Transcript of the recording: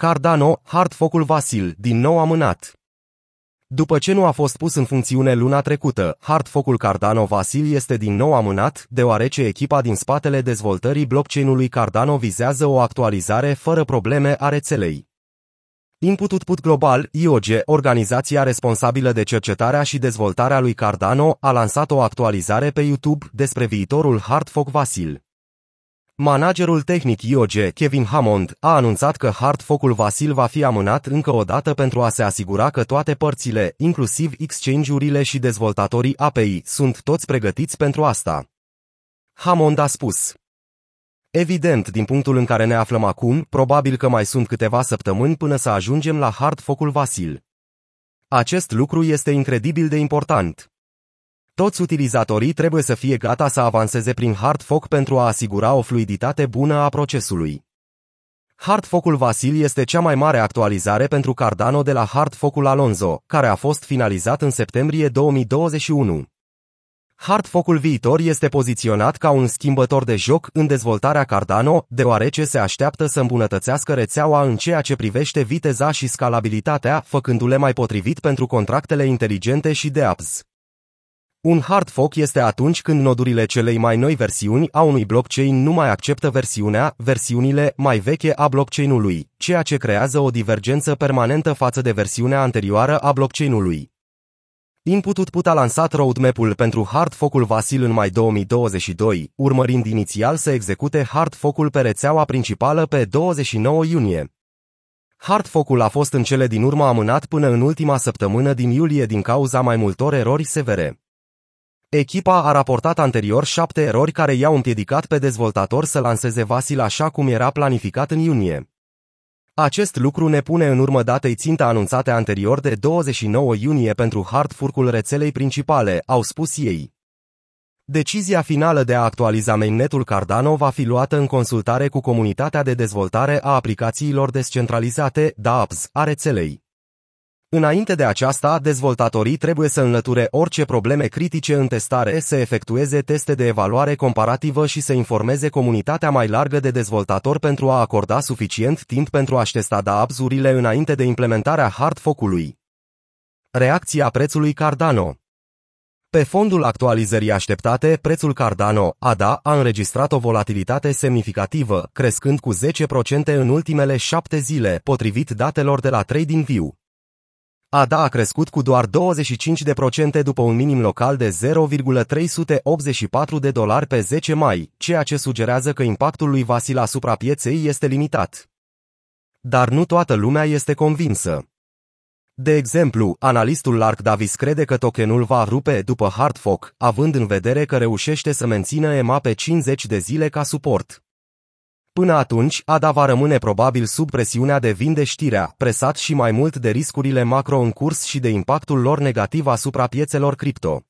Cardano, hardfocul Vasil, din nou amânat. După ce nu a fost pus în funcțiune luna trecută, hardfocul Cardano Vasil este din nou amânat, deoarece echipa din spatele dezvoltării blockchain-ului Cardano vizează o actualizare fără probleme a rețelei. Input Global, IOG, organizația responsabilă de cercetarea și dezvoltarea lui Cardano, a lansat o actualizare pe YouTube despre viitorul Hardfork Vasil. Managerul tehnic IOG, Kevin Hammond, a anunțat că Hardfork-ul Vasil va fi amânat încă o dată pentru a se asigura că toate părțile, inclusiv exchange-urile și dezvoltatorii API, sunt toți pregătiți pentru asta. Hammond a spus. Evident, din punctul în care ne aflăm acum, probabil că mai sunt câteva săptămâni până să ajungem la hard focul Vasil. Acest lucru este incredibil de important. Toți utilizatorii trebuie să fie gata să avanseze prin hard foc pentru a asigura o fluiditate bună a procesului. Hard focul Vasil este cea mai mare actualizare pentru Cardano de la hard focul Alonso, care a fost finalizat în septembrie 2021. Hardfocul viitor este poziționat ca un schimbător de joc în dezvoltarea Cardano, deoarece se așteaptă să îmbunătățească rețeaua în ceea ce privește viteza și scalabilitatea, făcându-le mai potrivit pentru contractele inteligente și de apps. Un hard fork este atunci când nodurile celei mai noi versiuni a unui blockchain nu mai acceptă versiunea, versiunile mai veche a blockchain-ului, ceea ce creează o divergență permanentă față de versiunea anterioară a blockchain-ului. Input a lansat roadmap-ul pentru hard focul Vasil în mai 2022, urmărind inițial să execute hard focul pe rețeaua principală pe 29 iunie. Hard focul a fost în cele din urmă amânat până în ultima săptămână din iulie din cauza mai multor erori severe. Echipa a raportat anterior șapte erori care i-au împiedicat pe dezvoltator să lanseze Vasil așa cum era planificat în iunie. Acest lucru ne pune în urmă datei ținta anunțate anterior de 29 iunie pentru hardfork-ul rețelei principale, au spus ei. Decizia finală de a actualiza mainnetul Cardano va fi luată în consultare cu comunitatea de dezvoltare a aplicațiilor descentralizate, DApps, a rețelei. Înainte de aceasta, dezvoltatorii trebuie să înlăture orice probleme critice în testare, să efectueze teste de evaluare comparativă și să informeze comunitatea mai largă de dezvoltatori pentru a acorda suficient timp pentru a-și testa DApps-urile înainte de implementarea hard focului. Reacția prețului Cardano pe fondul actualizării așteptate, prețul Cardano, ADA, a înregistrat o volatilitate semnificativă, crescând cu 10% în ultimele șapte zile, potrivit datelor de la TradingView. ADA a crescut cu doar 25% după un minim local de 0,384 de dolari pe 10 mai, ceea ce sugerează că impactul lui Vasil asupra pieței este limitat. Dar nu toată lumea este convinsă. De exemplu, analistul Lark Davis crede că tokenul va rupe după Hardfork, având în vedere că reușește să mențină EMA pe 50 de zile ca suport. Până atunci, ADA va rămâne probabil sub presiunea de vinde știrea, presat și mai mult de riscurile macro în curs și de impactul lor negativ asupra piețelor cripto.